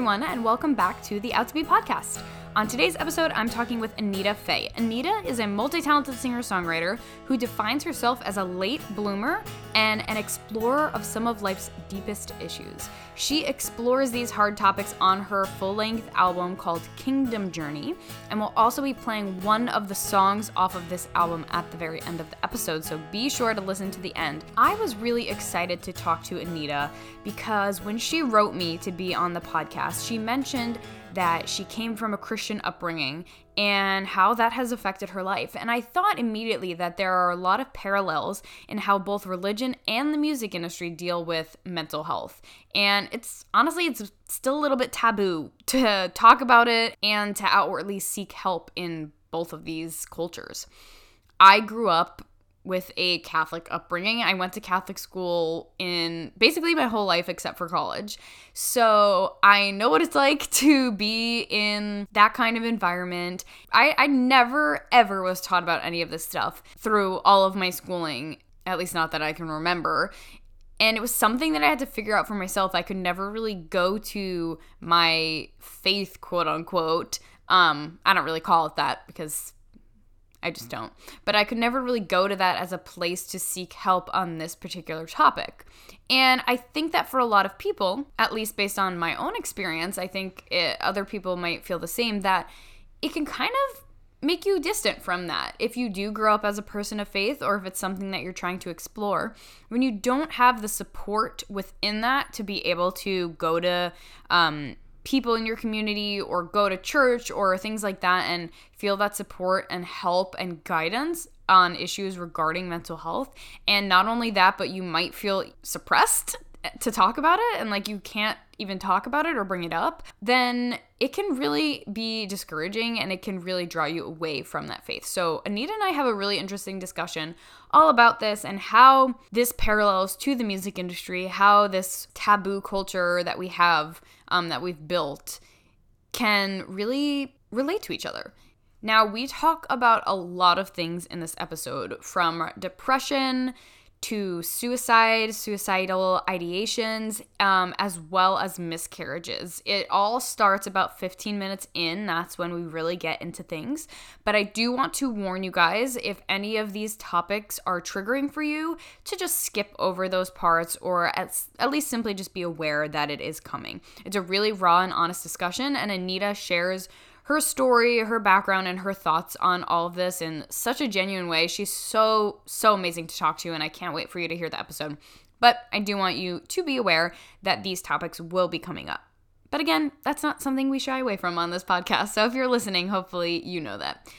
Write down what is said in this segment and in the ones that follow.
everyone, and welcome back to the Out to Be podcast. On today's episode, I'm talking with Anita Faye. Anita is a multi talented singer songwriter who defines herself as a late bloomer and an explorer of some of life's deepest issues. She explores these hard topics on her full length album called Kingdom Journey, and will also be playing one of the songs off of this album at the very end of the episode, so be sure to listen to the end. I was really excited to talk to Anita because when she wrote me to be on the podcast, she mentioned that she came from a Christian upbringing and how that has affected her life. And I thought immediately that there are a lot of parallels in how both religion and the music industry deal with mental health. And it's honestly, it's still a little bit taboo to talk about it and to outwardly seek help in both of these cultures. I grew up with a Catholic upbringing. I went to Catholic school in basically my whole life except for college. So I know what it's like to be in that kind of environment. I, I never, ever was taught about any of this stuff through all of my schooling, at least not that I can remember. And it was something that I had to figure out for myself. I could never really go to my faith, quote unquote. Um, I don't really call it that because I just don't. But I could never really go to that as a place to seek help on this particular topic. And I think that for a lot of people, at least based on my own experience, I think it, other people might feel the same that it can kind of make you distant from that if you do grow up as a person of faith or if it's something that you're trying to explore when you don't have the support within that to be able to go to um, people in your community or go to church or things like that and feel that support and help and guidance on issues regarding mental health. And not only that, but you might feel suppressed to talk about it and like you can't even talk about it or bring it up, then it can really be discouraging and it can really draw you away from that faith. So, Anita and I have a really interesting discussion all about this and how this parallels to the music industry, how this taboo culture that we have, um, that we've built, can really relate to each other. Now, we talk about a lot of things in this episode from depression to suicide, suicidal ideations, um, as well as miscarriages. It all starts about 15 minutes in. That's when we really get into things. But I do want to warn you guys if any of these topics are triggering for you, to just skip over those parts or at, at least simply just be aware that it is coming. It's a really raw and honest discussion, and Anita shares her story, her background, and her thoughts on all of this in such a genuine way. She's so, so amazing to talk to, and I can't wait for you to hear the episode. But I do want you to be aware that these topics will be coming up. But again, that's not something we shy away from on this podcast. So if you're listening, hopefully you know that.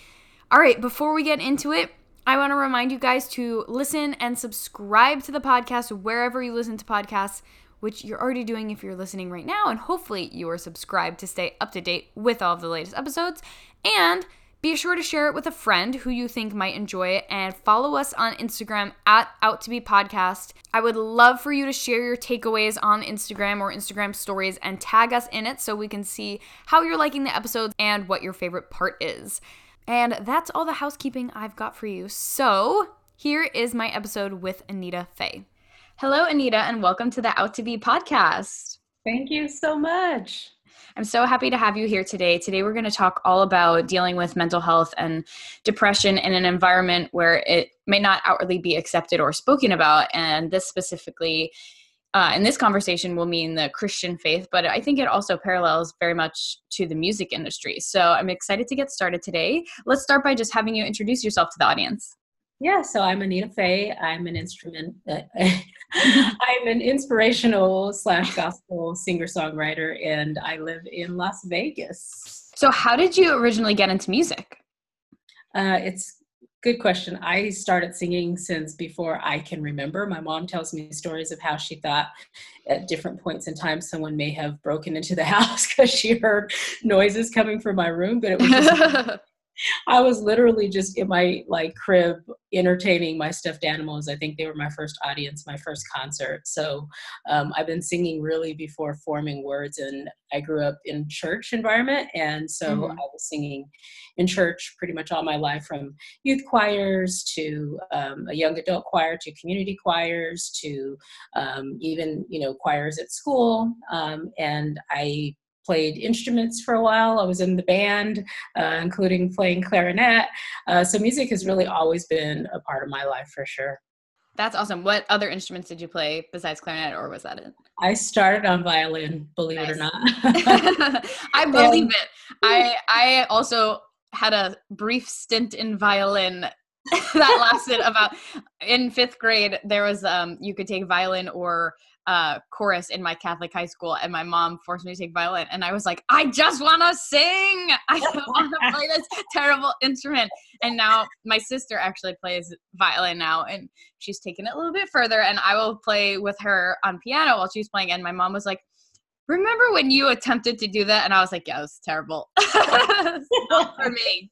All right, before we get into it, I want to remind you guys to listen and subscribe to the podcast wherever you listen to podcasts which you're already doing if you're listening right now, and hopefully you are subscribed to stay up to date with all of the latest episodes. And be sure to share it with a friend who you think might enjoy it and follow us on Instagram at Out to Be Podcast. I would love for you to share your takeaways on Instagram or Instagram stories and tag us in it so we can see how you're liking the episodes and what your favorite part is. And that's all the housekeeping I've got for you. So, here is my episode with Anita Faye. Hello, Anita, and welcome to the Out to Be podcast. Thank you so much. I'm so happy to have you here today. Today, we're going to talk all about dealing with mental health and depression in an environment where it may not outwardly be accepted or spoken about. And this specifically, uh, in this conversation, will mean the Christian faith, but I think it also parallels very much to the music industry. So I'm excited to get started today. Let's start by just having you introduce yourself to the audience. Yeah, so I'm Anita Faye. I'm an instrument. Uh, I'm an inspirational slash gospel singer songwriter, and I live in Las Vegas. So, how did you originally get into music? Uh, it's good question. I started singing since before I can remember. My mom tells me stories of how she thought at different points in time someone may have broken into the house because she heard noises coming from my room, but it was just I was literally just in my like crib entertaining my stuffed animals. I think they were my first audience, my first concert. So um, I've been singing really before forming words, and I grew up in church environment, and so mm-hmm. I was singing in church pretty much all my life, from youth choirs to um, a young adult choir to community choirs to um, even you know choirs at school. Um, and I played instruments for a while. I was in the band, uh, including playing clarinet. Uh, so music has really always been a part of my life for sure. That's awesome. What other instruments did you play besides clarinet, or was that it? I started on violin, believe nice. it or not. I believe it. I I also had a brief stint in violin that lasted about in fifth grade. There was um you could take violin or uh, chorus in my Catholic high school, and my mom forced me to take violin. And I was like, I just want to sing. I don't want to play this terrible instrument. And now my sister actually plays violin now, and she's taken it a little bit further. And I will play with her on piano while she's playing. And my mom was like, Remember when you attempted to do that? And I was like, Yeah, it was terrible. not for me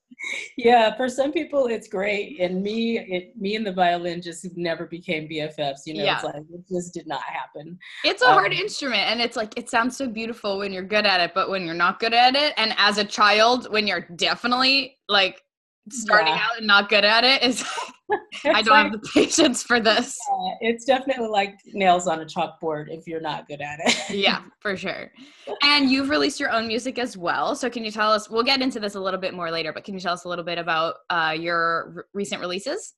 yeah, for some people it's great, and me, it, me and the violin just never became BFFs. You know, yeah. it's like it just did not happen. It's a um, hard instrument, and it's like it sounds so beautiful when you're good at it, but when you're not good at it, and as a child, when you're definitely like starting yeah. out and not good at it is I don't like, have the patience for this. Yeah, it's definitely like nails on a chalkboard if you're not good at it. yeah, for sure. And you've released your own music as well. So can you tell us? We'll get into this a little bit more later, but can you tell us a little bit about uh, your r- recent releases?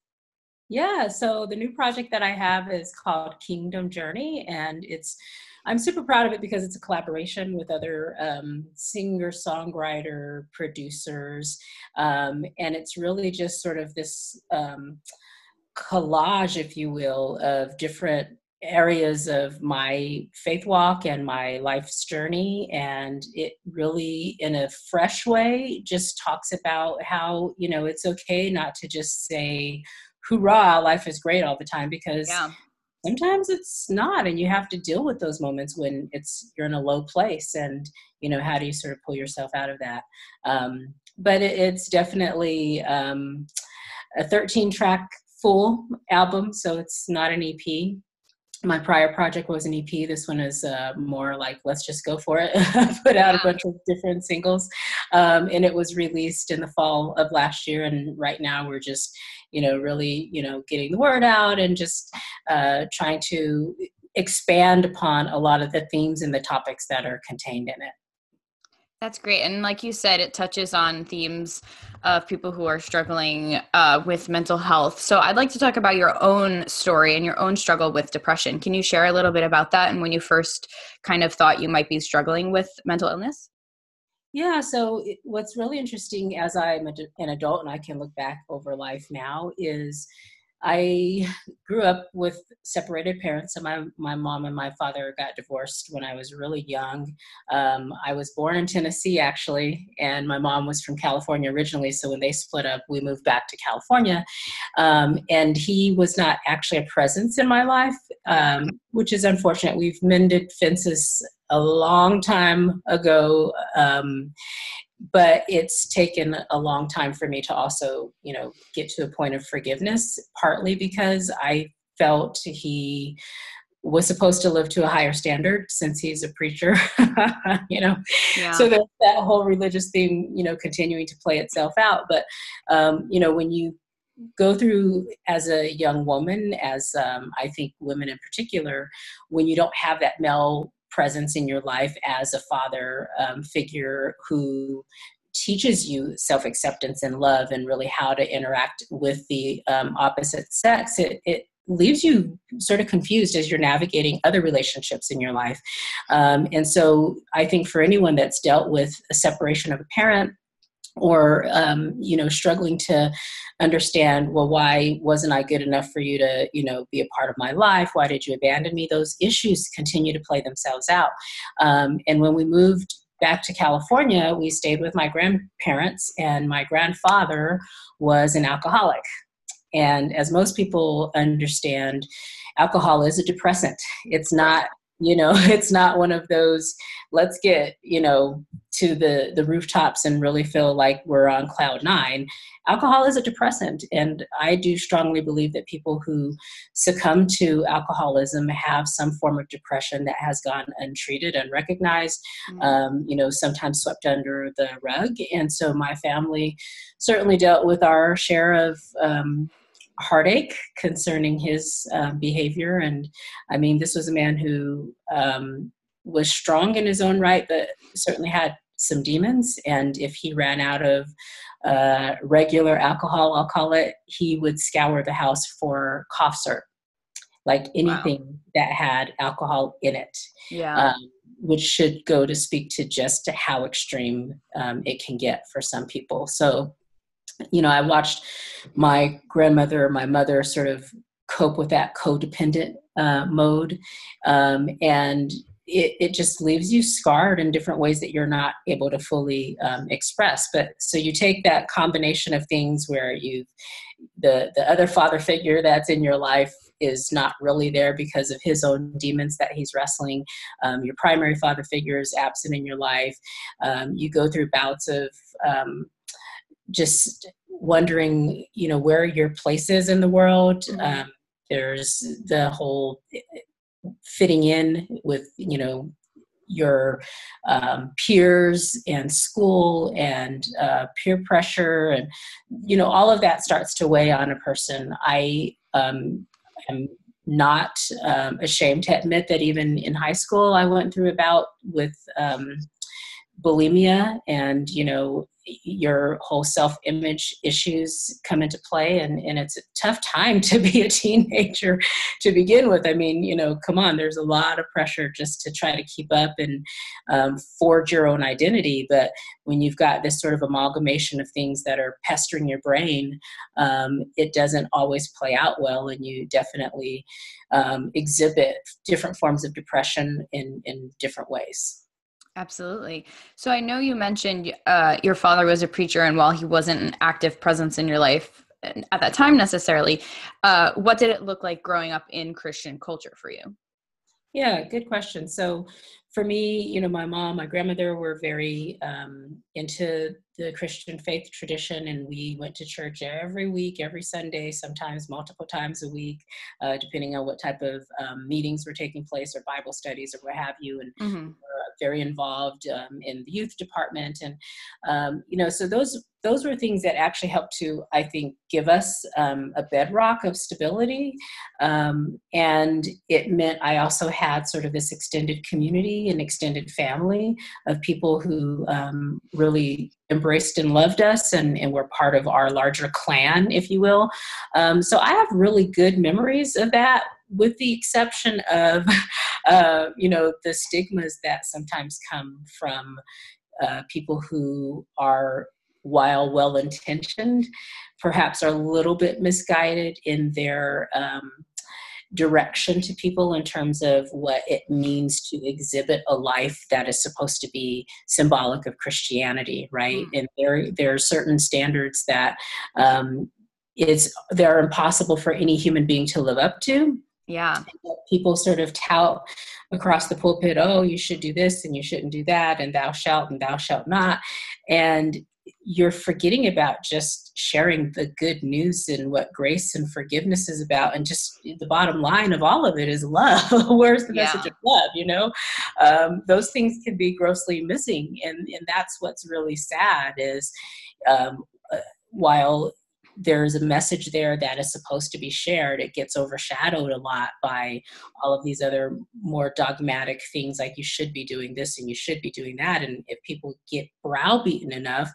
Yeah. So the new project that I have is called Kingdom Journey, and it's I'm super proud of it because it's a collaboration with other um, singer songwriter producers, um, and it's really just sort of this um, collage, if you will, of different areas of my faith walk and my life's journey and it really in a fresh way just talks about how you know it's okay not to just say hoorah life is great all the time because yeah sometimes it's not and you have to deal with those moments when it's you're in a low place and you know how do you sort of pull yourself out of that um, but it, it's definitely um, a 13 track full album so it's not an ep my prior project was an EP. This one is uh, more like let's just go for it. Put out a bunch of different singles, um, and it was released in the fall of last year. And right now we're just, you know, really, you know, getting the word out and just uh, trying to expand upon a lot of the themes and the topics that are contained in it. That's great. And like you said, it touches on themes of people who are struggling uh, with mental health. So I'd like to talk about your own story and your own struggle with depression. Can you share a little bit about that and when you first kind of thought you might be struggling with mental illness? Yeah, so it, what's really interesting as I'm a, an adult and I can look back over life now is I grew up with separated parents. So my, my mom and my father got divorced when I was really young. Um, I was born in Tennessee, actually, and my mom was from California originally. So when they split up, we moved back to California. Um, and he was not actually a presence in my life, um, which is unfortunate. We've mended fences a long time ago um, but it's taken a long time for me to also you know get to a point of forgiveness partly because i felt he was supposed to live to a higher standard since he's a preacher you know yeah. so that, that whole religious theme you know continuing to play itself out but um, you know when you go through as a young woman as um, i think women in particular when you don't have that male presence in your life as a father um, figure who teaches you self acceptance and love and really how to interact with the um, opposite sex, it, it leaves you sort of confused as you're navigating other relationships in your life. Um, and so I think for anyone that's dealt with a separation of a parent, or um, you know struggling to understand well why wasn't i good enough for you to you know be a part of my life? Why did you abandon me? Those issues continue to play themselves out. Um, and when we moved back to california we stayed with my grandparents and my grandfather was an alcoholic. And as most people understand alcohol is a depressant. It's not you know it's not one of those let's get you know to the the rooftops and really feel like we're on cloud nine alcohol is a depressant and i do strongly believe that people who succumb to alcoholism have some form of depression that has gone untreated unrecognized mm-hmm. um, you know sometimes swept under the rug and so my family certainly dealt with our share of um, heartache concerning his um, behavior. And I mean, this was a man who um, was strong in his own right, but certainly had some demons. And if he ran out of uh, regular alcohol, I'll call it, he would scour the house for cough syrup, like anything wow. that had alcohol in it. Yeah. Um, which should go to speak to just how extreme um, it can get for some people. So, you know, I watched my grandmother, my mother sort of cope with that codependent uh, mode. Um, and it, it just leaves you scarred in different ways that you're not able to fully um, express. But so you take that combination of things where you, the the other father figure that's in your life is not really there because of his own demons that he's wrestling. Um, your primary father figure is absent in your life. Um, you go through bouts of um, just wondering, you know, where your place is in the world. Mm-hmm. Um, there's the whole fitting in with you know your um, peers and school and uh, peer pressure and you know all of that starts to weigh on a person i um, am not um, ashamed to admit that even in high school i went through a bout with um, bulimia and you know your whole self image issues come into play. And, and it's a tough time to be a teenager to begin with. I mean you know come on there's a lot of pressure just to try to keep up and um, forge your own identity. But when you've got this sort of amalgamation of things that are pestering your brain um, it doesn't always play out well. And you definitely um, exhibit different forms of depression in, in different ways Absolutely. So I know you mentioned uh, your father was a preacher, and while he wasn't an active presence in your life at that time necessarily, uh, what did it look like growing up in Christian culture for you? Yeah, good question. So for me, you know, my mom, my grandmother were very um, into the Christian faith tradition, and we went to church every week, every Sunday, sometimes multiple times a week, uh, depending on what type of um, meetings were taking place or Bible studies or what have you. And mm-hmm. very involved um, in the youth department, and um, you know, so those those were things that actually helped to, I think, give us um, a bedrock of stability. Um, and it meant I also had sort of this extended community and extended family of people who um, really embraced and loved us and, and were part of our larger clan, if you will. Um, so I have really good memories of that with the exception of, uh, you know, the stigmas that sometimes come from uh, people who are while well intentioned, perhaps are a little bit misguided in their um, direction to people in terms of what it means to exhibit a life that is supposed to be symbolic of Christianity, right? Mm. And there, there are certain standards that um, it's they're impossible for any human being to live up to. Yeah. People sort of tout across the pulpit, oh, you should do this and you shouldn't do that, and thou shalt and thou shalt not. And you're forgetting about just sharing the good news and what grace and forgiveness is about and just the bottom line of all of it is love where's the yeah. message of love you know um, those things can be grossly missing and and that's what's really sad is um, uh, while there's a message there that is supposed to be shared, it gets overshadowed a lot by all of these other more dogmatic things like you should be doing this and you should be doing that. And if people get browbeaten enough,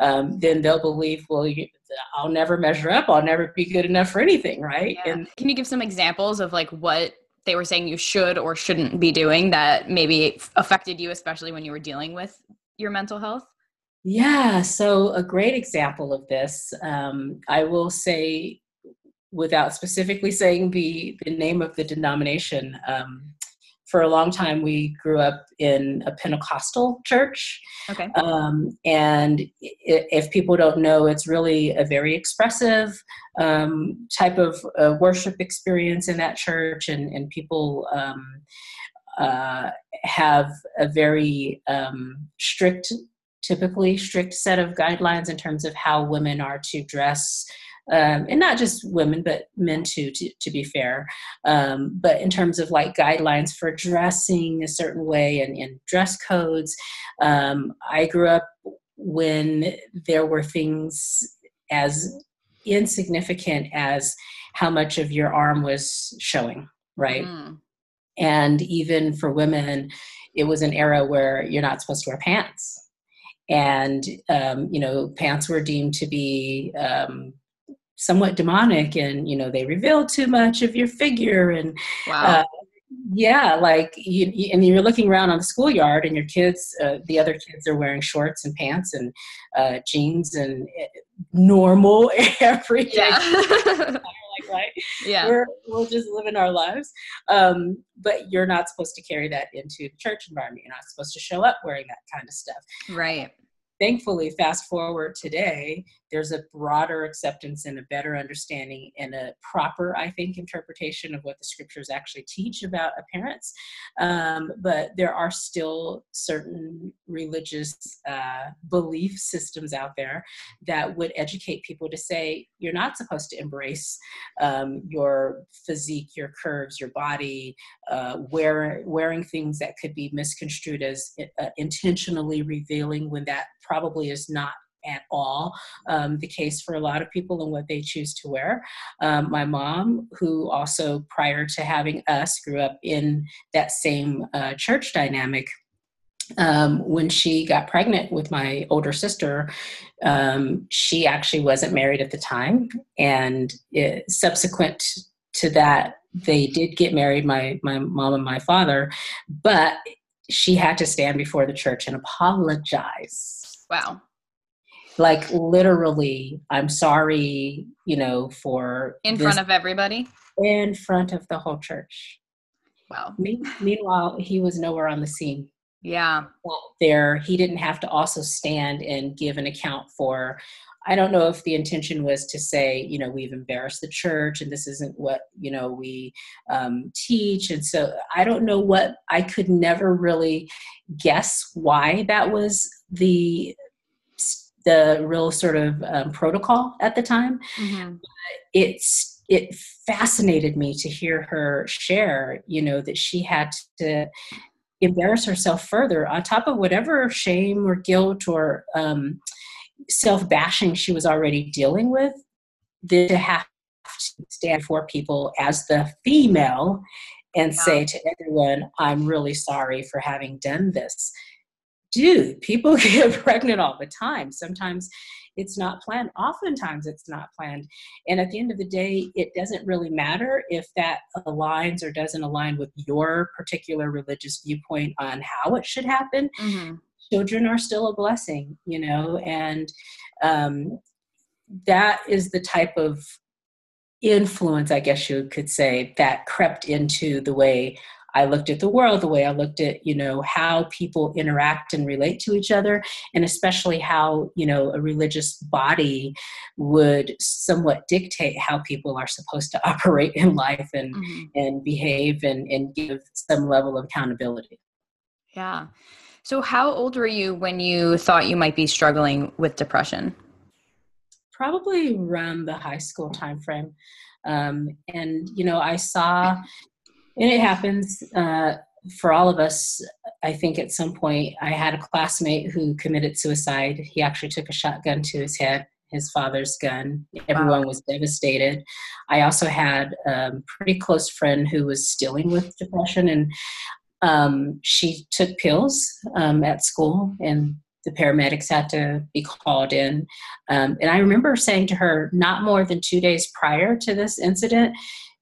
um, then they'll believe, well, you, I'll never measure up. I'll never be good enough for anything, right? Yeah. And can you give some examples of like what they were saying you should or shouldn't be doing that maybe affected you, especially when you were dealing with your mental health? Yeah, so a great example of this, um, I will say, without specifically saying the, the name of the denomination, um, for a long time we grew up in a Pentecostal church. Okay. Um, and if people don't know, it's really a very expressive um, type of uh, worship experience in that church, and, and people um, uh, have a very um, strict typically strict set of guidelines in terms of how women are to dress um, and not just women but men too to, to be fair. Um, but in terms of like guidelines for dressing a certain way and, and dress codes um, i grew up when there were things as insignificant as how much of your arm was showing right? Mm. and even for women it was an era where you're not supposed to wear pants and um, you know pants were deemed to be um, somewhat demonic and you know they reveal too much of your figure and wow. uh, yeah like you, you, and you're looking around on the schoolyard and your kids uh, the other kids are wearing shorts and pants and uh, jeans and uh, normal everything yeah. right yeah. we're, we're just living our lives. Um, but you're not supposed to carry that into the church environment. You're not supposed to show up wearing that kind of stuff. Right thankfully, fast forward today, there's a broader acceptance and a better understanding and a proper, I think, interpretation of what the scriptures actually teach about appearance. Um, but there are still certain religious uh, belief systems out there that would educate people to say you're not supposed to embrace um, your physique, your curves, your body, uh, wear, wearing things that could be misconstrued as uh, intentionally revealing when that probably is not at all um, the case for a lot of people and what they choose to wear. Um, my mom, who also prior to having us grew up in that same uh, church dynamic. Um, when she got pregnant with my older sister, um, she actually wasn't married at the time. And it, subsequent to that, they did get married, my, my mom and my father, but she had to stand before the church and apologize Wow. Like literally, I'm sorry, you know, for in front of everybody. In front of the whole church. Wow. Me- meanwhile, he was nowhere on the scene. Yeah. There, he didn't have to also stand and give an account for. I don't know if the intention was to say, you know, we've embarrassed the church and this isn't what, you know, we um, teach. And so I don't know what, I could never really guess why that was the the real sort of um, protocol at the time. Mm-hmm. It's it fascinated me to hear her share, you know, that she had to embarrass herself further on top of whatever shame or guilt or um, self bashing she was already dealing with. To have to stand for people as the female and yeah. say to everyone, I'm really sorry for having done this dude, people get pregnant all the time. Sometimes it's not planned. Oftentimes it's not planned. And at the end of the day, it doesn't really matter if that aligns or doesn't align with your particular religious viewpoint on how it should happen. Mm-hmm. Children are still a blessing, you know, and um, that is the type of influence, I guess you could say, that crept into the way I looked at the world, the way I looked at, you know, how people interact and relate to each other, and especially how, you know, a religious body would somewhat dictate how people are supposed to operate in life and mm-hmm. and behave and, and give some level of accountability. Yeah. So how old were you when you thought you might be struggling with depression? Probably around the high school timeframe. Um, and you know, I saw and it happens uh, for all of us. I think at some point I had a classmate who committed suicide. He actually took a shotgun to his head, his father's gun. Everyone was devastated. I also had a pretty close friend who was dealing with depression, and um, she took pills um, at school, and the paramedics had to be called in. Um, and I remember saying to her, not more than two days prior to this incident,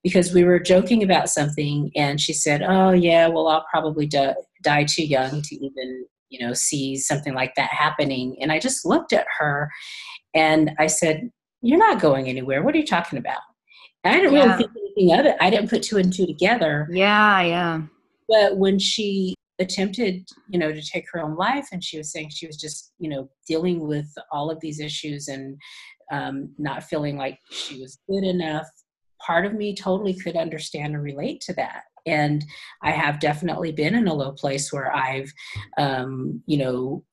because we were joking about something and she said, "Oh yeah, well I'll probably die, die too young to even, you know, see something like that happening." And I just looked at her and I said, "You're not going anywhere. What are you talking about?" And I didn't yeah. really think anything of it. I didn't put two and two together. Yeah, yeah. But when she attempted, you know, to take her own life and she was saying she was just, you know, dealing with all of these issues and um, not feeling like she was good enough part of me totally could understand and relate to that. And i have definitely been in a low place where i've um, you know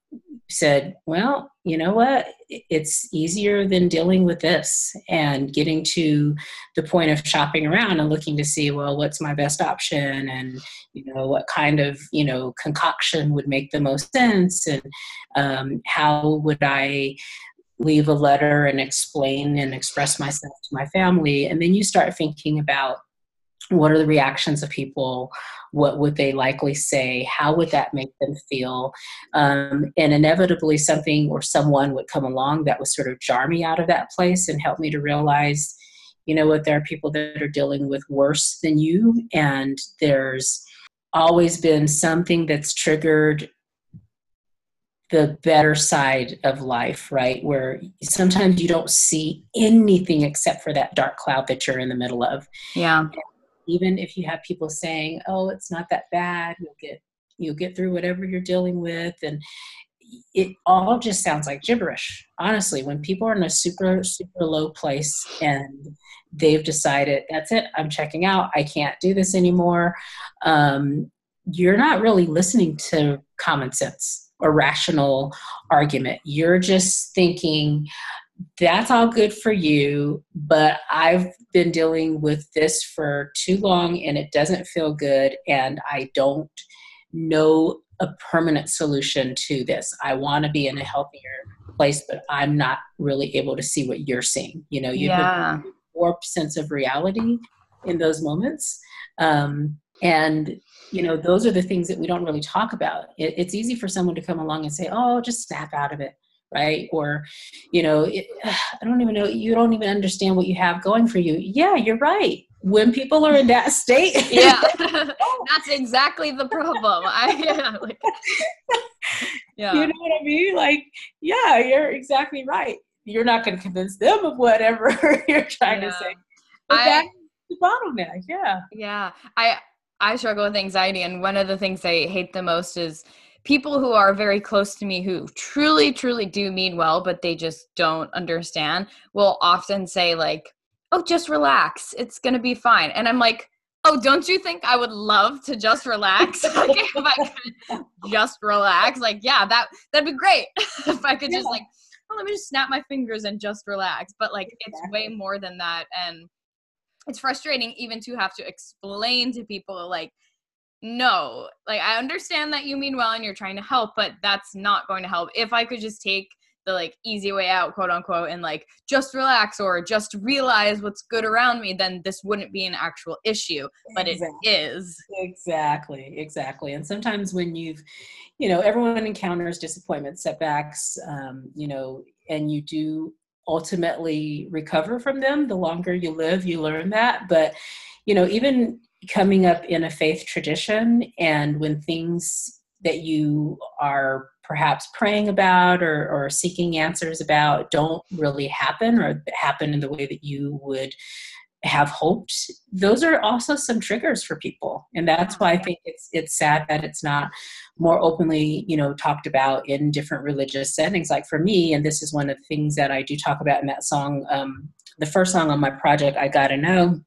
said well you know what? It's easier than dealing with this and getting to the point of shopping around and looking to see well what's my best option and you know what kind of you know concoction would make the most sense and um, how would i leave a letter and explain and express myself to my family. And then you start thinking about what are the reactions of people? what would they likely say how would that make them feel um, and inevitably something or someone would come along that would sort of jar me out of that place and help me to realize you know what there are people that are dealing with worse than you and there's always been something that's triggered the better side of life, right? Where sometimes you don't see anything except for that dark cloud that you're in the middle of. Yeah. And even if you have people saying, "Oh, it's not that bad. You'll get you'll get through whatever you're dealing with," and it all just sounds like gibberish. Honestly, when people are in a super super low place and they've decided that's it, I'm checking out. I can't do this anymore. Um, you're not really listening to common sense a rational argument. You're just thinking, that's all good for you, but I've been dealing with this for too long and it doesn't feel good, and I don't know a permanent solution to this. I want to be in a healthier place, but I'm not really able to see what you're seeing. You know, you yeah. have more sense of reality in those moments. Um, and you know those are the things that we don't really talk about. It, it's easy for someone to come along and say oh just snap out of it right? Or you know it, i don't even know you don't even understand what you have going for you. Yeah you're right. When people are in that state yeah. That's exactly the problem. I yeah, like, yeah. You know what i mean? Like yeah you're exactly right. You're not going to convince them of whatever you're trying yeah. to say. But I, that's the bottleneck yeah. Yeah. I I struggle with anxiety, and one of the things I hate the most is people who are very close to me who truly, truly do mean well, but they just don't understand will often say, like, oh, just relax. It's going to be fine. And I'm like, oh, don't you think I would love to just relax? like, if I could just relax, like, yeah, that, that'd be great. if I could just, like, oh, let me just snap my fingers and just relax. But, like, it's way more than that. And it's frustrating even to have to explain to people like no like i understand that you mean well and you're trying to help but that's not going to help if i could just take the like easy way out quote unquote and like just relax or just realize what's good around me then this wouldn't be an actual issue but exactly. it is exactly exactly and sometimes when you've you know everyone encounters disappointment setbacks um, you know and you do ultimately recover from them. The longer you live, you learn that. But, you know, even coming up in a faith tradition and when things that you are perhaps praying about or, or seeking answers about don't really happen or happen in the way that you would have hoped those are also some triggers for people and that's mm-hmm. why i think it's it's sad that it's not more openly you know talked about in different religious settings. Like for me and this is one of the things that i do talk about in that song um, the first song on my project i gotta know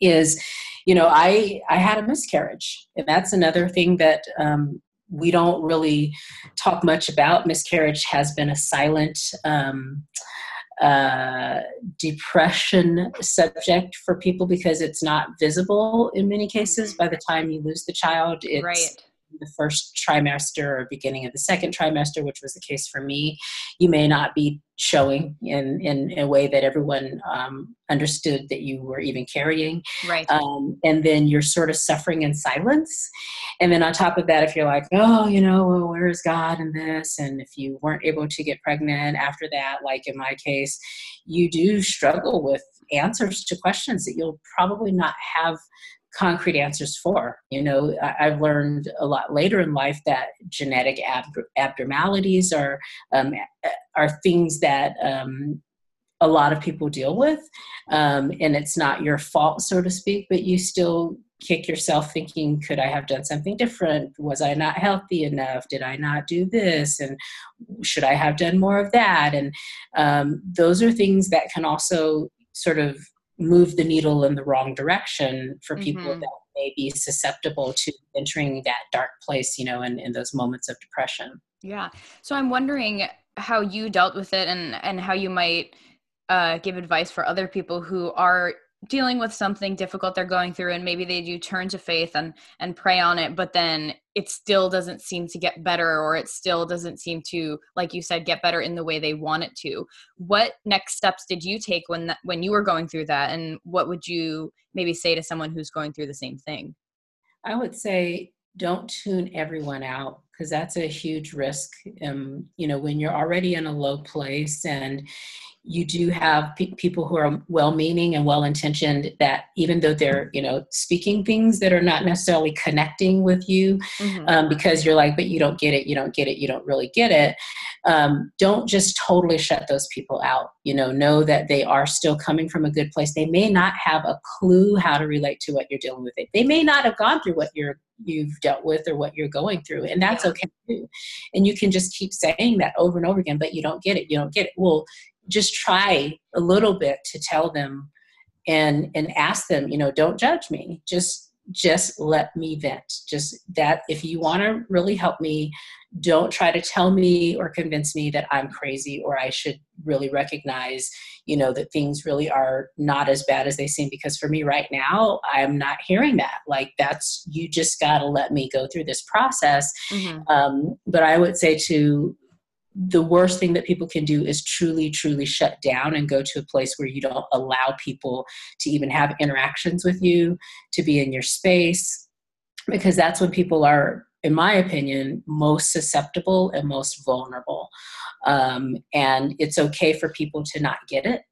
is you know i i had a miscarriage. And that's another thing that um, we don't really talk much about. Miscarriage has been a silent um, uh, depression subject for people because it's not visible in many cases by the time you lose the child. It's right the first trimester or beginning of the second trimester, which was the case for me, you may not be showing in, in, a way that everyone um, understood that you were even carrying. Right. Um, and then you're sort of suffering in silence. And then on top of that, if you're like, oh, you know, well, where is God in this? And if you weren't able to get pregnant after that, like in my case, you do struggle with answers to questions that you'll probably not have concrete answers for. You know, I've learned a lot later in life that genetic ab- abnormalities are um, are things that um, a lot of people deal with, um, and it's not your fault, so to speak. But you still kick yourself thinking, could I have done something different? Was I not healthy enough? Did I not do this? And should I have done more of that? And um, those are things that can also sort of move the needle in the wrong direction for people mm-hmm. that may be susceptible to entering that dark place, you know, in, in those moments of depression. Yeah. So I'm wondering how you dealt with it and, and how you might uh, give advice for other people who are dealing with something difficult they're going through and maybe they do turn to faith and and pray on it but then it still doesn't seem to get better or it still doesn't seem to like you said get better in the way they want it to what next steps did you take when that, when you were going through that and what would you maybe say to someone who's going through the same thing I would say don't tune everyone out because that's a huge risk. Um, you know, when you're already in a low place and you do have pe- people who are well-meaning and well-intentioned that even though they're you know speaking things that are not necessarily connecting with you mm-hmm. um, because you're like but you don't get it you don't get it you don't really get it um, don't just totally shut those people out. You know know that they are still coming from a good place. They may not have a clue how to relate to what you're dealing with. They may not have gone through what you're you've dealt with or what you're going through and that's okay too. And you can just keep saying that over and over again but you don't get it you don't get it. Well just try a little bit to tell them and and ask them you know don't judge me. Just just let me vent. Just that if you want to really help me don't try to tell me or convince me that i'm crazy or i should really recognize you know that things really are not as bad as they seem. Because for me right now i'm not hearing that. Like that's you just got to let me go through this process. Mm-hmm. um, but i would say to the worst thing that people can do is truly, truly shut down and go to a place where you don't allow people to even have interactions with you, to be in your space, because that's when people are, in my opinion, most susceptible and most vulnerable. Um, and it's okay for people to not get it.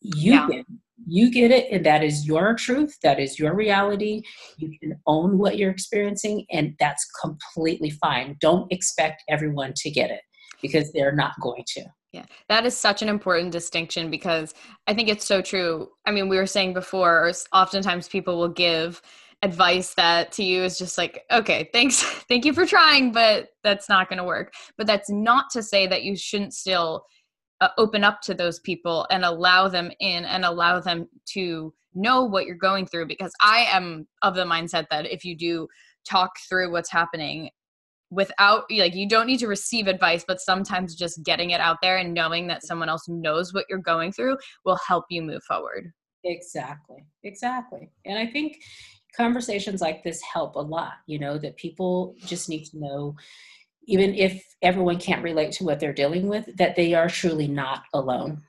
You yeah. get it. You get it, and that is your truth. That is your reality. You can own what you're experiencing, and that's completely fine. Don't expect everyone to get it because they're not going to. Yeah, that is such an important distinction because I think it's so true. I mean, we were saying before, oftentimes people will give advice that to you is just like, okay, thanks, thank you for trying, but that's not going to work. But that's not to say that you shouldn't still uh, open up to those people and allow them in and allow them to know what you're going through because I am of the mindset that if you do talk through what's happening without like you don't need to receive advice but sometimes just getting it out there and knowing that someone else knows what you're going through will help you move forward exactly exactly and i think conversations like this help a lot you know that people just need to know even if everyone can't relate to what they're dealing with that they are truly not alone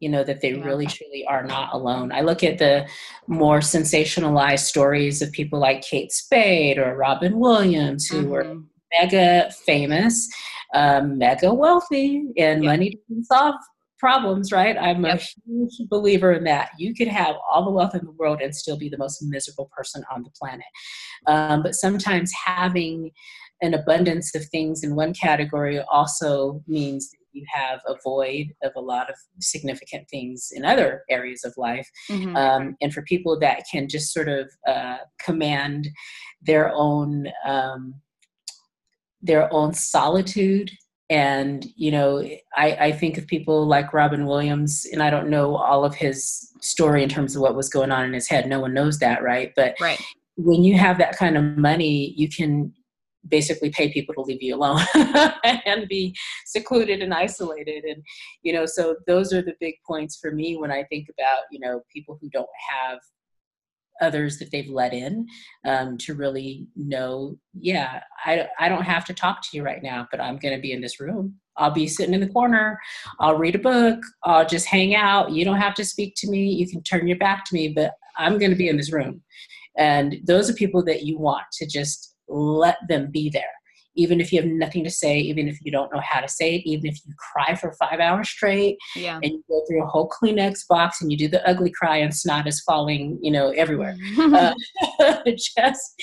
you know that they yeah. really truly are not alone i look at the more sensationalized stories of people like kate spade or robin williams who mm-hmm. were mega famous, um, mega wealthy, and yep. money doesn't solve problems, right? I'm yep. a huge believer in that. You could have all the wealth in the world and still be the most miserable person on the planet. Um, but sometimes having an abundance of things in one category also means you have a void of a lot of significant things in other areas of life. Mm-hmm. Um, and for people that can just sort of uh, command their own um, their own solitude. And you know I, I think of people like robin williams and i don't know all of his story in terms of what was going on in his head. No one knows that right? But right. when you have that kind of money you can basically pay people to leave you alone and be secluded and isolated. And you know so those are the big points for me when i think about you know people who don't have others that they've let in um, to really know yeah I, I don't have to talk to you right now but i'm going to be in this room. I'll be sitting in the corner. I'll read a book. I'll just hang out. You don't have to speak to me. You can turn your back to me but i'm going to be in this room. And those are people that you want to just let them be there even if you have nothing to say, even if you don't know how to say it, even if you cry for five hours straight yeah. and you go through a whole Kleenex box and you do the ugly cry and snot is falling, you know, everywhere. uh, just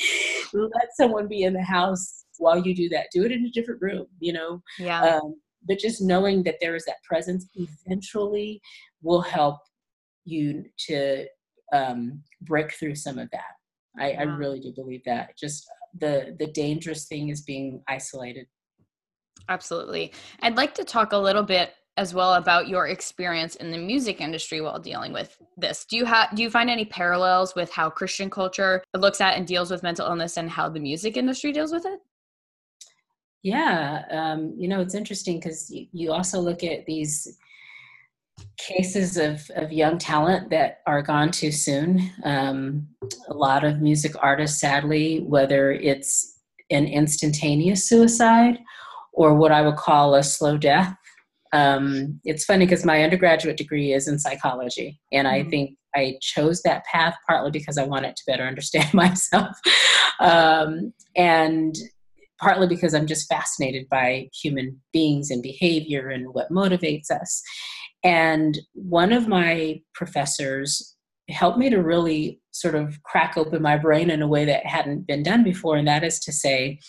let someone be in the house while you do that. Do it in a different room, you know? Yeah. Um, but just knowing that there is that presence eventually will help you to um, break through some of that. I, I, really do believe that. Just the the dangerous thing is being isolated. Absolutely. I'd like to talk a little bit as well about your experience in the music industry while dealing with this. Do you have do you find any parallels with how christian culture looks at and deals with mental illness and how the music industry deals with it? Yeah um, you know it's interesting because you, you also look at these cases of, of young talent that are gone too soon. Um, a lot of music artists, sadly, whether it's an instantaneous suicide or what I would call a slow death. Um, it's funny because my undergraduate degree is in psychology, and mm-hmm. I think I chose that path partly because I wanted to better understand myself, um, and partly because I'm just fascinated by human beings and behavior and what motivates us. And one of my professors helped me to really sort of crack open my brain in a way that hadn't been done before, and that is to say,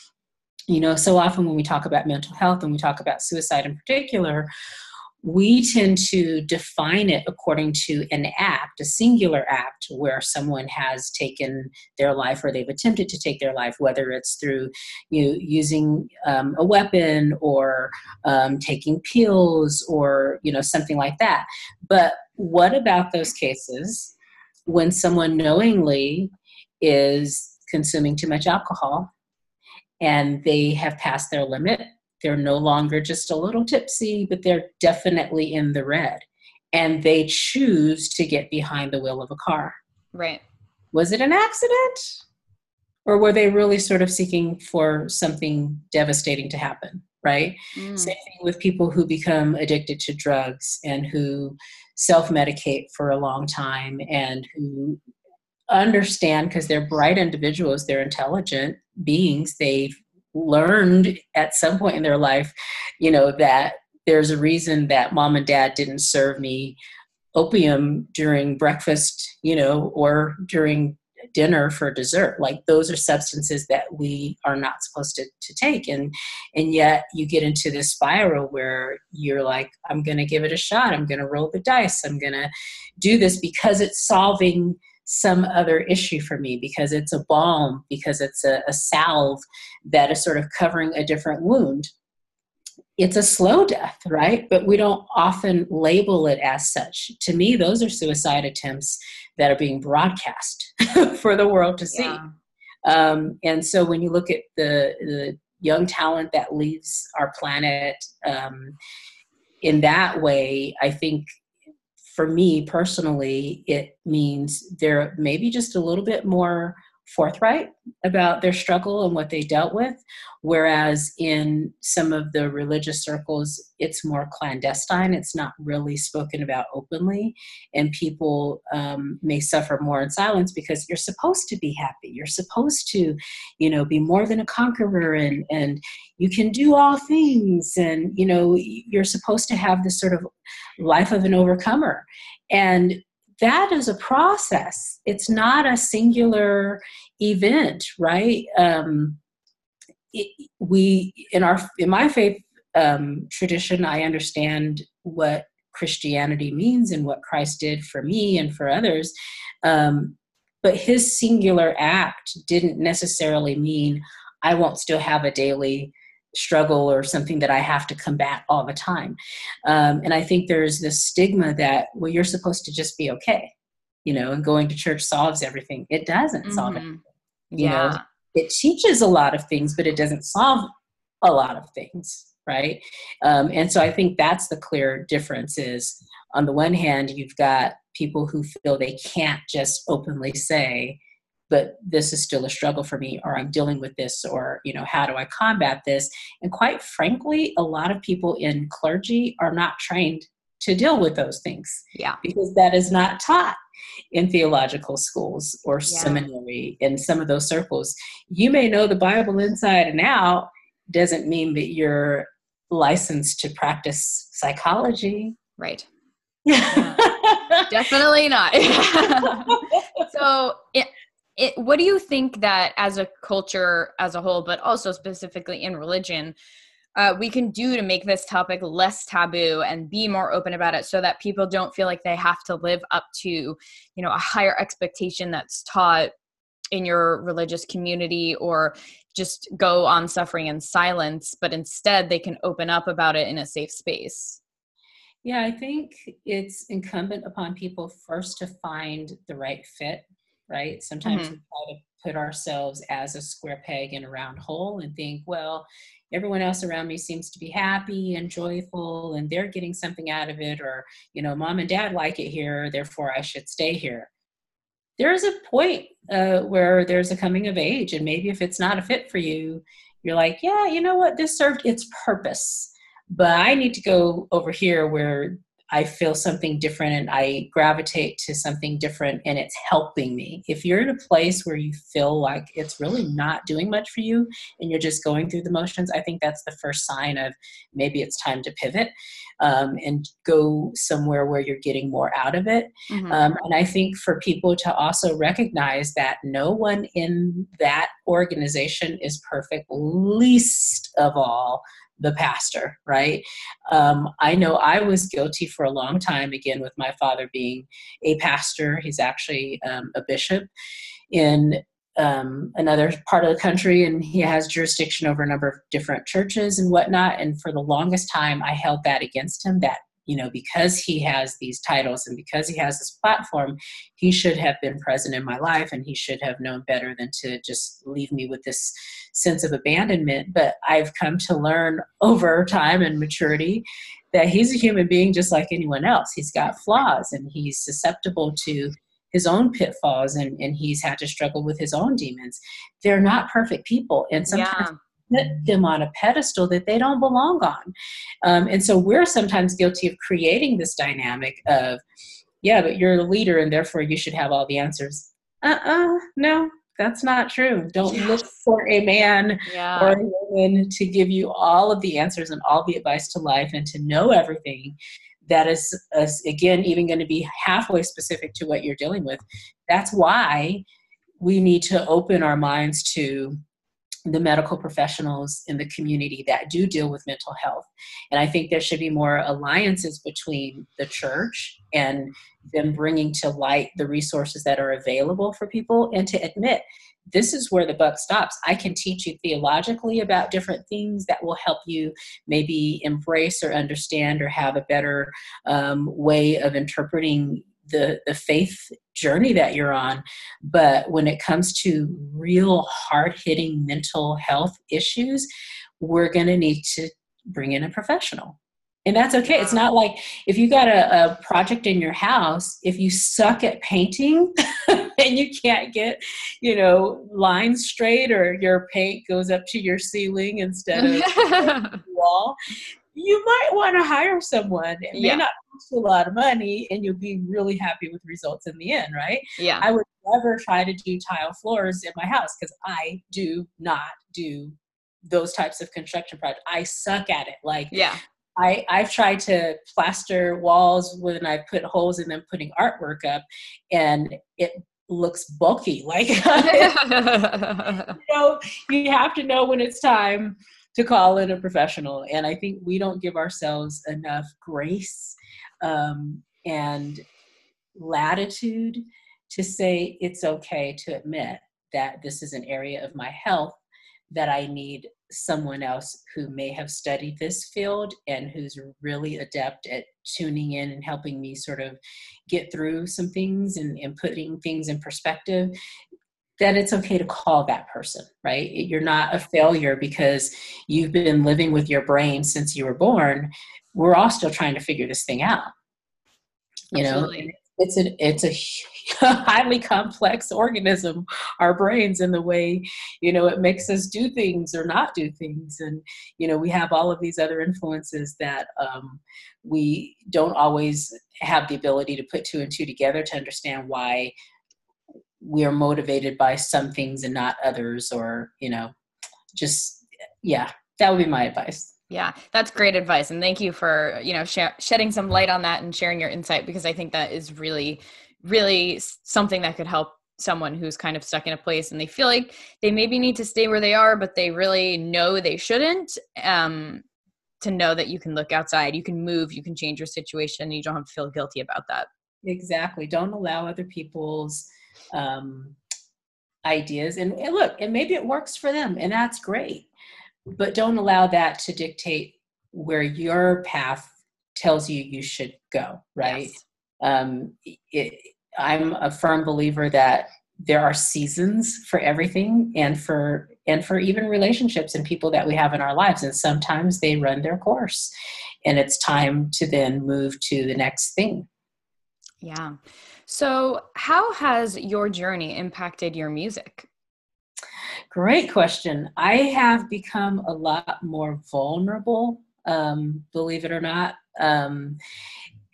you know, so often when we talk about mental health and we talk about suicide in particular, we tend to define it according to an act, a singular act, where someone has taken their life or they've attempted to take their life, whether it's through you know, using um, a weapon or um, taking pills or you know something like that. But what about those cases when someone knowingly is consuming too much alcohol and they have passed their limit? They're no longer just a little tipsy, but they're definitely in the red. And they choose to get behind the wheel of a car. Right. Was it an accident? Or were they really sort of seeking for something devastating to happen? Right? Mm. Same thing with people who become addicted to drugs and who self medicate for a long time and who understand because they're bright individuals, they're intelligent beings, they've learned at some point in their life, you know, that there's a reason that mom and dad didn't serve me opium during breakfast, you know, or during dinner for dessert. Like those are substances that we are not supposed to, to take. And and yet you get into this spiral where you're like i'm to give it a shot. I'm to roll the dice. I'm to do this because it's solving some other issue for me because it's a balm, because it's a, a salve that is sort of covering a different wound. It's a slow death, right? But we don't often label it as such. To me, those are suicide attempts that are being broadcast for the world to see. Yeah. Um, and so when you look at the, the young talent that leaves our planet um, in that way, I think for me personally, it means they're maybe just a little bit more forthright about their struggle and what they dealt with. Whereas in some of the religious circles, it's more clandestine. It's not really spoken about openly. And people um, may suffer more in silence because you're supposed to be happy. You're supposed to, you know, be more than a conqueror and, and you can do all things. And, you know, you're supposed to have this sort of life of an overcomer. And that is a process. It's not a singular event, right? Um, it, we in our in my faith um, tradition, I understand what Christianity means and what Christ did for me and for others. Um, but his singular act didn't necessarily mean I won't still have a daily struggle or something that I have to combat all the time. Um, and I think there's this stigma that, well, you're supposed to just be okay, you know, and going to church solves everything. It doesn't mm-hmm. solve it. You yeah. know, it teaches a lot of things, but it doesn't solve a lot of things, right? Um, and so I think that's the clear difference is on the one hand, you've got people who feel they can't just openly say, but this is still a struggle for me or i'm dealing with this or you know how do i combat this? And quite frankly a lot of people in clergy are not trained to deal with those things yeah. because that is not taught in theological schools or yeah. seminary in some of those circles. You may know the bible inside and out doesn't mean that you're licensed to practice psychology. Right. Yeah. definitely not. So it, it, what do you think that as a culture as a whole, but also specifically in religion, uh, we can do to make this topic less taboo and be more open about it so that people don't feel like they have to live up to you know a higher expectation that's taught in your religious community or just go on suffering in silence but instead they can open up about it in a safe space? Yeah i think it's incumbent upon people first to find the right fit right? Sometimes mm-hmm. we try to put ourselves as a square peg in a round hole and think, well, everyone else around me seems to be happy and joyful and they're getting something out of it, or, you know, mom and dad like it here, therefore I should stay here. There's a point uh, where there's a coming of age, and maybe if it's not a fit for you, you're like, yeah, you know what, this served its purpose, but I need to go over here where I feel something different and I gravitate to something different and it's helping me. If you're in a place where you feel like it's really not doing much for you and you're just going through the motions, I think that's the first sign of maybe it's time to pivot um, and go somewhere where you're getting more out of it. Mm-hmm. Um, and I think for people to also recognize that no one in that organization is perfect, least of all the pastor, right? Um, I know I was guilty for a long time, again, with my father being a pastor. He's actually um, a bishop in um, another part of the country, and he has jurisdiction over a number of different churches and whatnot. And for the longest time, I held that against him that you know, because he has these titles and because he has this platform, he should have been present in my life and he should have known better than to just leave me with this sense of abandonment. But I've come to learn over time and maturity that he's a human being just like anyone else. He's got flaws and he's susceptible to his own pitfalls and, and he's had to struggle with his own demons. They're not perfect people. And sometimes yeah put them on a pedestal that they don't belong on. Um, and so we're sometimes guilty of creating this dynamic of, yeah, but you're the leader and therefore you should have all the answers. Uh uh no, that's not true. Don't yeah. look for a man yeah. or a woman to give you all of the answers and all the advice to life and to know everything that is, is again even going to be halfway specific to what you're dealing with. That's why we need to open our minds to the medical professionals in the community that do deal with mental health. And I think there should be more alliances between the church and them bringing to light the resources that are available for people and to admit this is where the buck stops. I can teach you theologically about different things that will help you maybe embrace or understand or have a better um, way of interpreting the the faith journey that you're on but when it comes to real hard hitting mental health issues we're going to need to bring in a professional. And that's okay. It's not like if you got a, a project in your house if you suck at painting and you can't get you know lines straight or your paint goes up to your ceiling instead of wall you might want to hire someone. It may yeah. not cost you a lot of money and you'll be really happy with results in the end, right? Yeah. I would never try to do tile floors in my house because I do not do those types of construction projects. I suck at it. Like yeah. I, I've tried to plaster walls when I put holes in them putting artwork up and it looks bulky. Like you know, you have to know when it's time to call in a professional. And I think we don't give ourselves enough grace um, and latitude to say it's okay to admit that this is an area of my health that I need someone else who may have studied this field and who's really adept at tuning in and helping me sort of get through some things and, and putting things in perspective that it's okay to call that person, right? You're not a failure because you've been living with your brain since you were born. We're all still trying to figure this thing out. You Absolutely. know, it's a it's a highly complex organism, our brains, and the way you know it makes us do things or not do things, and you know we have all of these other influences that um, we don't always have the ability to put two and two together to understand why we are motivated by some things and not others or you know just yeah that would be my advice. Yeah that's great advice and thank you for you know sh- shedding some light on that and sharing your insight because i think that is really really something that could help someone who's kind of stuck in a place and they feel like they maybe need to stay where they are but they really know they shouldn't um, to know that you can look outside you can move you can change your situation and you don't have to feel guilty about that. Exactly. Don't allow other people's um, ideas. And, and look, and maybe it works for them, and that's great. But don't allow that to dictate where your path tells you you should go, right? Yes. Um, it, I'm a firm believer that there are seasons for everything and for and for even relationships and people that we have in our lives and sometimes they run their course and it's time to then move to the next thing yeah so, how has your journey impacted your music? Great question. I have become a lot more vulnerable, um, believe it or not. Um,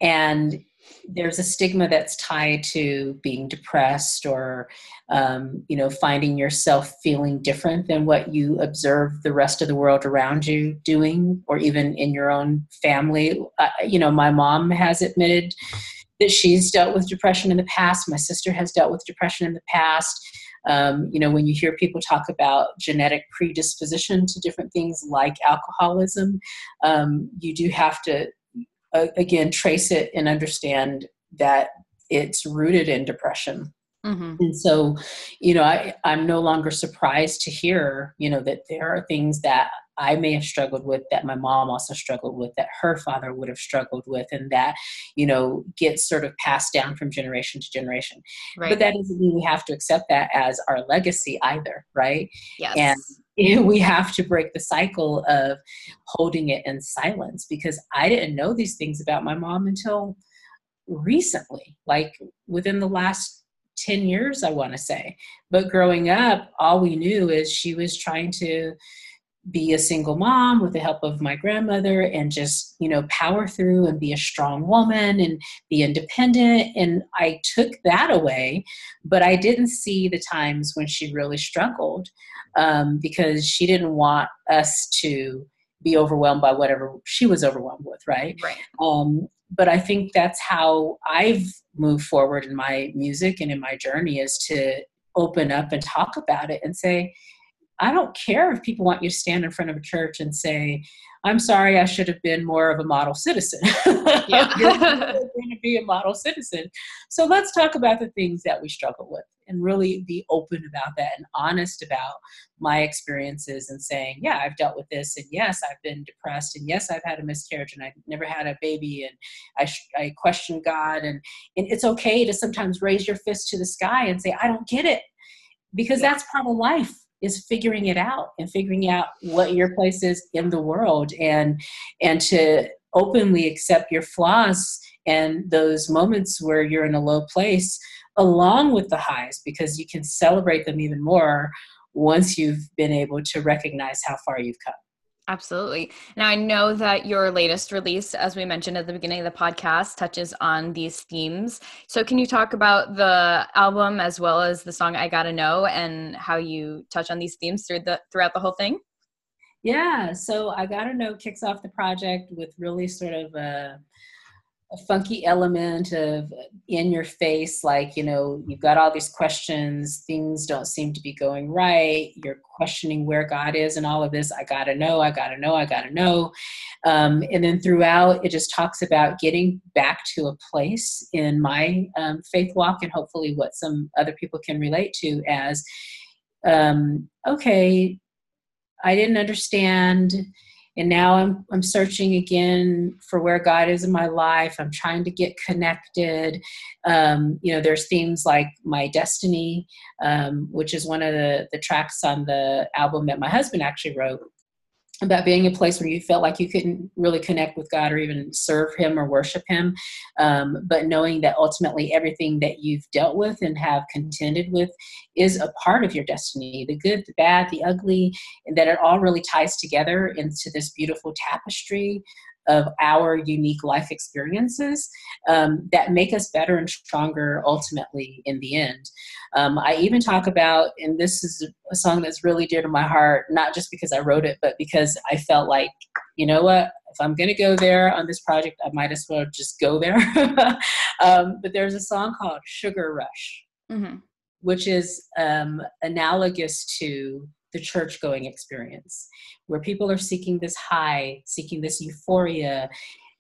and there's a stigma that's tied to being depressed or um, you know finding yourself feeling different than what you observe the rest of the world around you doing or even in your own family uh, you know my mom has admitted that she's dealt with depression in the past my sister has dealt with depression in the past um, you know when you hear people talk about genetic predisposition to different things like alcoholism um, you do have to uh, again trace it and understand that it's rooted in depression mm-hmm. and so you know I, i'm no longer surprised to hear you know that there are things that i may have struggled with that my mom also struggled with that her father would have struggled with and that you know gets sort of passed down from generation to generation right. but that doesn't mean we have to accept that as our legacy either right yes. and we have to break the cycle of holding it in silence because I didn't know these things about my mom until recently, like within the last 10 years, I want to say. But growing up, all we knew is she was trying to be a single mom with the help of my grandmother and just you know power through and be a strong woman and be independent. And i took that away but i didn't see the times when she really struggled um, because she didn't want us to be overwhelmed by whatever she was overwhelmed with right? Right. Um, but i think that's how i've moved forward in my music and in my journey is to open up and talk about it and say I don't care if people want you to stand in front of a church and say, I'm sorry, I should have been more of a model citizen. Yeah. You're going to be a model citizen. So let's talk about the things that we struggle with and really be open about that and honest about my experiences and saying, yeah, I've dealt with this. And yes, I've been depressed. And yes, I've had a miscarriage and I've never had a baby. And I, I question God. And, and it's okay to sometimes raise your fist to the sky and say, I don't get it. Because yeah. that's part of life is figuring it out and figuring out what your place is in the world and and to openly accept your flaws and those moments where you're in a low place along with the highs because you can celebrate them even more once you've been able to recognize how far you've come Absolutely. Now, I know that your latest release, as we mentioned at the beginning of the podcast, touches on these themes. So, can you talk about the album as well as the song "I Gotta Know" and how you touch on these themes through the throughout the whole thing? Yeah. So, "I Gotta Know" kicks off the project with really sort of a a funky element of in your face like you know you've got all these questions things don't seem to be going right you're questioning where god is and all of this i gotta know i gotta know i gotta know. Um, and then throughout it just talks about getting back to a place in my um, faith walk and hopefully what some other people can relate to as um, okay i didn't understand and now I'm I'm searching again for where God is in my life. I'm trying to get connected. Um, you know, there's themes like my destiny, um, which is one of the the tracks on the album that my husband actually wrote about being a place where you felt like you couldn't really connect with God or even serve Him or worship Him, um, but knowing that ultimately everything that you've dealt with and have contended with is a part of your destiny the good, the bad, the ugly, and that it all really ties together into this beautiful tapestry of our unique life experiences um, that make us better and stronger ultimately in the end. Um, I even talk about, and this is a song that's really dear to my heart, not just because I wrote it, but because I felt like, you know what, if I'm going to go there on this project, I might as well just go there. um, but there's a song called Sugar Rush, mm-hmm. which is um, analogous to the church going experience, where people are seeking this high, seeking this euphoria.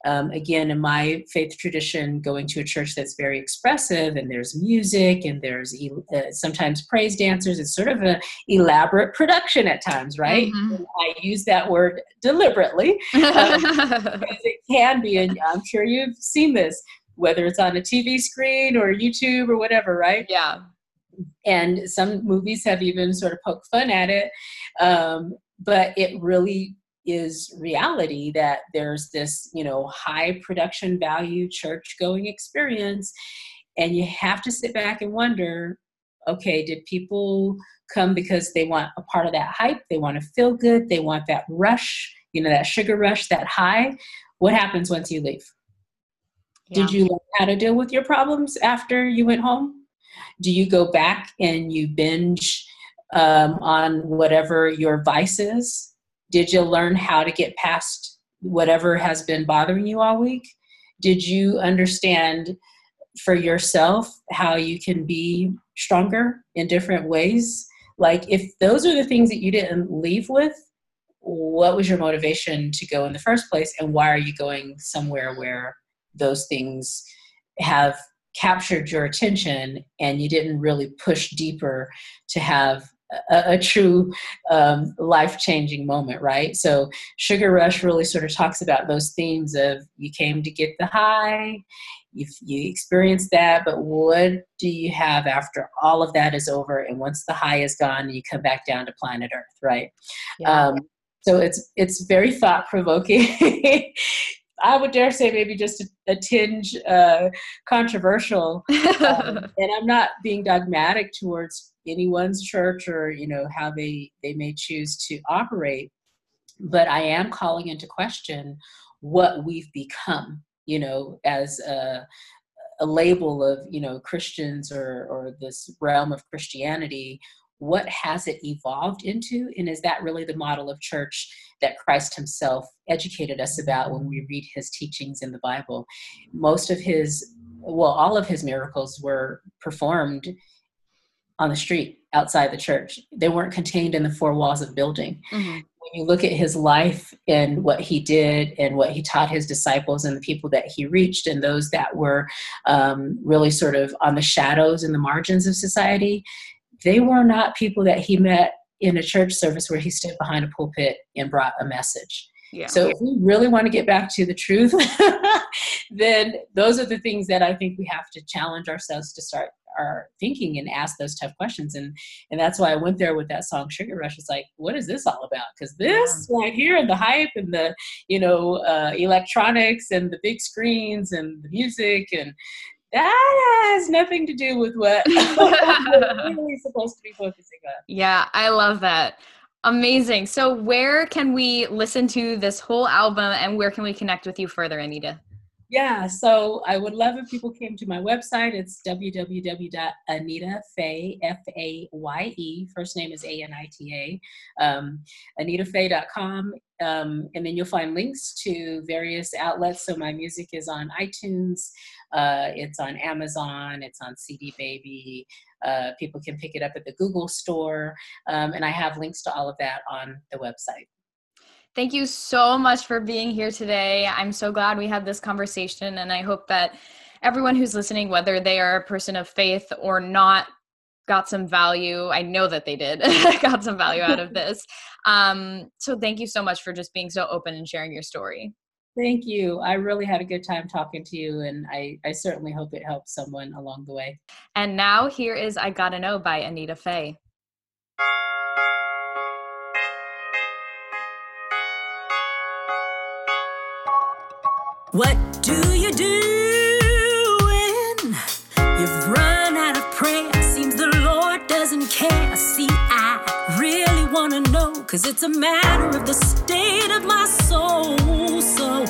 Um, again, in my faith tradition, going to a church that's very expressive and there's music and there's uh, sometimes praise dancers. It's sort of an elaborate production at times, right? Mm-hmm. I use that word deliberately um, because it can be, and I'm sure you've seen this, whether it's on a TV screen or YouTube or whatever, right? Yeah and some movies have even sort of poked fun at it um, but it really is reality that there's this you know high production value church going experience. And you have to sit back and wonder okay did people come because they want a part of that hype? They want to feel good? They want that rush you know that sugar rush that high? What happens once you leave? Yeah. Did you learn how to deal with your problems after you went home? Do you go back and you binge um, on whatever your vice is? Did you learn how to get past whatever has been bothering you all week? Did you understand for yourself how you can be stronger in different ways? Like, if those are the things that you didn't leave with, what was your motivation to go in the first place? And why are you going somewhere where those things have captured your attention and you didn't really push deeper to have a, a true um, life changing moment, right? So, Sugar Rush really sort of talks about those themes of you came to get the high, you, you experienced that, but what do you have after all of that is over? And once the high is gone, you come back down to planet Earth, right? Yeah. Um, so it's it's very thought provoking. I would dare say maybe just a, a tinge uh, controversial, um, and I'm not being dogmatic towards anyone's church or you know how they they may choose to operate, but I am calling into question what we've become, you know, as a, a label of you know Christians or or this realm of Christianity what has it evolved into and is that really the model of church that christ himself educated us about when we read his teachings in the bible? Most of his well all of his miracles were performed on the street outside the church. They weren't contained in the four walls of building. Mm-hmm. when you look at his life and what he did and what he taught his disciples and the people that he reached and those that were um, really sort of on the shadows and the margins of society they were not people that he met in a church service where he stood behind a pulpit and brought a message. Yeah. So if we really want to get back to the truth, then those are the things that I think we have to challenge ourselves to start our thinking and ask those tough questions. And and that's why I went there with that song Sugar Rush. It's like, what is this all about? Because this yeah. right here and the hype and the you know uh, electronics and the big screens and the music and that has nothing to do with what we're really supposed to be focusing on. Yeah, I love that. Amazing. So, where can we listen to this whole album and where can we connect with you further, Anita? Yeah, so I would love if people came to my website. It's www.anitafaye, F-A-Y-E. First name is A-N-I-T-A. Um, anitafaye.com. Um, and then you'll find links to various outlets. So my music is on iTunes, uh, it's on Amazon, it's on CD Baby. Uh, people can pick it up at the Google store. Um, and I have links to all of that on the website. Thank you so much for being here today. I'm so glad we had this conversation, and I hope that everyone who's listening, whether they are a person of faith or not, got some value. I know that they did, got some value out of this. Um, so, thank you so much for just being so open and sharing your story. Thank you. I really had a good time talking to you, and I, I certainly hope it helps someone along the way. And now, here is I Gotta Know by Anita Faye. What do you do when you've run out of prayer? Seems the Lord doesn't care. See, I really wanna know, cause it's a matter of the state of my soul. So,